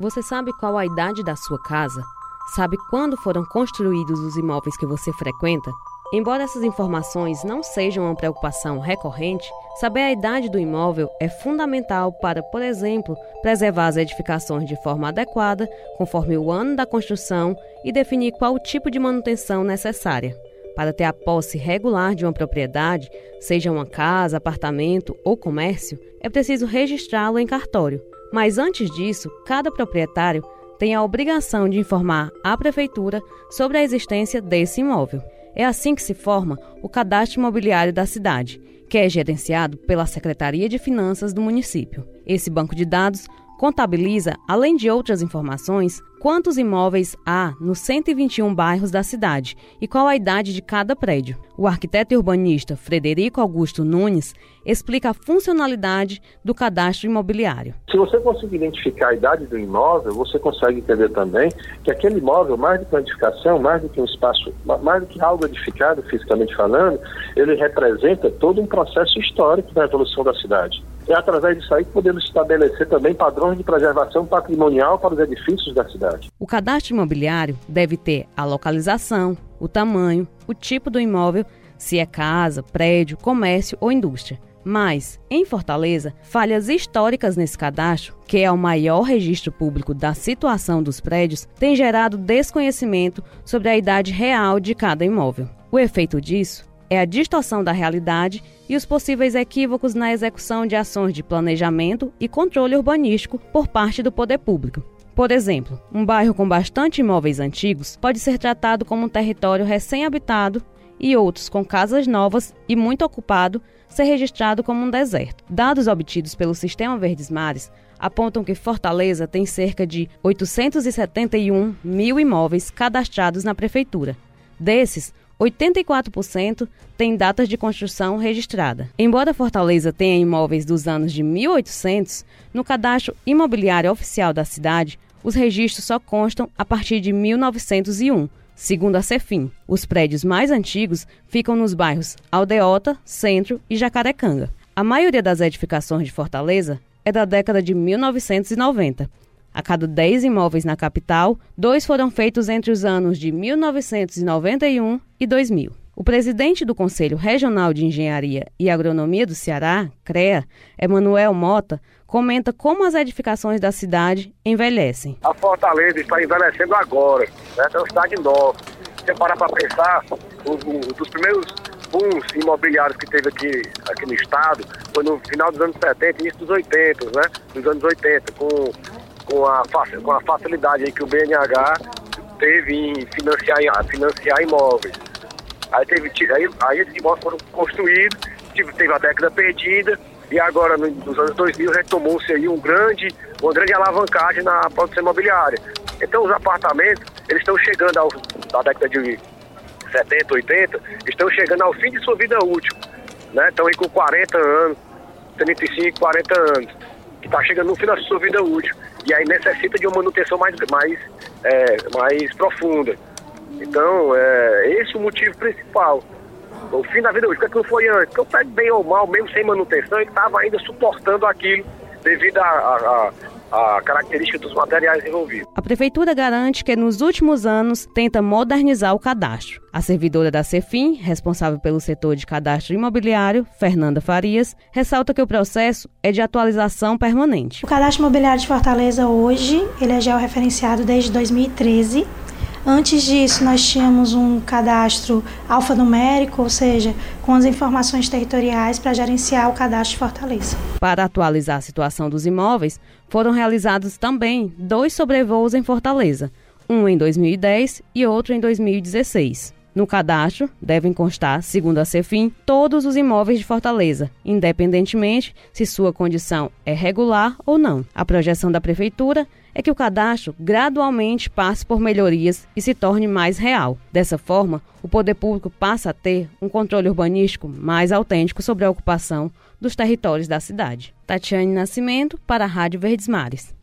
Você sabe qual a idade da sua casa? Sabe quando foram construídos os imóveis que você frequenta? Embora essas informações não sejam uma preocupação recorrente, saber a idade do imóvel é fundamental para, por exemplo, preservar as edificações de forma adequada, conforme o ano da construção e definir qual tipo de manutenção necessária. Para ter a posse regular de uma propriedade, seja uma casa, apartamento ou comércio, é preciso registrá-lo em cartório. Mas antes disso, cada proprietário tem a obrigação de informar à prefeitura sobre a existência desse imóvel. É assim que se forma o cadastro imobiliário da cidade, que é gerenciado pela Secretaria de Finanças do município. Esse banco de dados contabiliza, além de outras informações, quantos imóveis há nos 121 bairros da cidade e qual a idade de cada prédio. O arquiteto e urbanista Frederico Augusto Nunes explica a funcionalidade do cadastro imobiliário. Se você conseguir identificar a idade do imóvel, você consegue entender também que aquele imóvel, mais do que uma edificação, mais do que um espaço, mais do que algo edificado fisicamente falando, ele representa todo um processo histórico da evolução da cidade. É através disso aí que podemos estabelecer também padrões de preservação patrimonial para os edifícios da cidade. O cadastro imobiliário deve ter a localização, o tamanho, o tipo do imóvel, se é casa, prédio, comércio ou indústria. Mas, em Fortaleza, falhas históricas nesse cadastro, que é o maior registro público da situação dos prédios, têm gerado desconhecimento sobre a idade real de cada imóvel. O efeito disso é a distorção da realidade e os possíveis equívocos na execução de ações de planejamento e controle urbanístico por parte do poder público. Por exemplo, um bairro com bastante imóveis antigos pode ser tratado como um território recém-habitado e outros com casas novas e muito ocupado ser registrado como um deserto. Dados obtidos pelo Sistema Verdes Mares apontam que Fortaleza tem cerca de 871 mil imóveis cadastrados na prefeitura. Desses, 84% tem datas de construção registrada. Embora Fortaleza tenha imóveis dos anos de 1800, no cadastro imobiliário oficial da cidade, os registros só constam a partir de 1901, segundo a Cefim. Os prédios mais antigos ficam nos bairros Aldeota, Centro e Jacarecanga. A maioria das edificações de Fortaleza é da década de 1990 a cada 10 imóveis na capital, dois foram feitos entre os anos de 1991 e 2000. O presidente do Conselho Regional de Engenharia e Agronomia do Ceará, CREA, Emanuel Mota, comenta como as edificações da cidade envelhecem. A Fortaleza está envelhecendo agora, né? é uma cidade nova. Se parar para pensar, um, um dos primeiros booms imobiliários que teve aqui, aqui no estado foi no final dos anos 70, início dos 80, né? Dos anos 80, com com a, com a facilidade aí que o BNH teve em financiar, financiar imóveis. Aí, teve, aí, aí esses imóveis foram construídos, teve, teve a década perdida, e agora nos anos 2000 retomou-se aí um grande, uma grande alavancagem na produção imobiliária. Então os apartamentos, eles estão chegando ao, da década de 70, 80, estão chegando ao fim de sua vida útil. Né? Estão aí com 40 anos, 35, 40 anos, que está chegando no fim da sua vida útil e aí necessita de uma manutenção mais, mais, é, mais profunda. Então, é, esse é o motivo principal. O fim da vida útil, porque não foi antes? Porque o prédio, bem ou mal, mesmo sem manutenção, ele estava ainda suportando aquilo devido a, a, a característica dos materiais envolvidos. A Prefeitura garante que nos últimos anos tenta modernizar o cadastro. A servidora da Cefim, responsável pelo setor de cadastro imobiliário, Fernanda Farias, ressalta que o processo é de atualização permanente. O cadastro imobiliário de Fortaleza hoje, ele é georreferenciado desde 2013 Antes disso, nós tínhamos um cadastro alfanumérico, ou seja, com as informações territoriais para gerenciar o cadastro de Fortaleza. Para atualizar a situação dos imóveis, foram realizados também dois sobrevoos em Fortaleza, um em 2010 e outro em 2016. No cadastro devem constar, segundo a Cefim, todos os imóveis de Fortaleza, independentemente se sua condição é regular ou não. A projeção da prefeitura é que o cadastro gradualmente passe por melhorias e se torne mais real. Dessa forma, o poder público passa a ter um controle urbanístico mais autêntico sobre a ocupação dos territórios da cidade. Tatiane Nascimento para a Rádio Verdes Mares.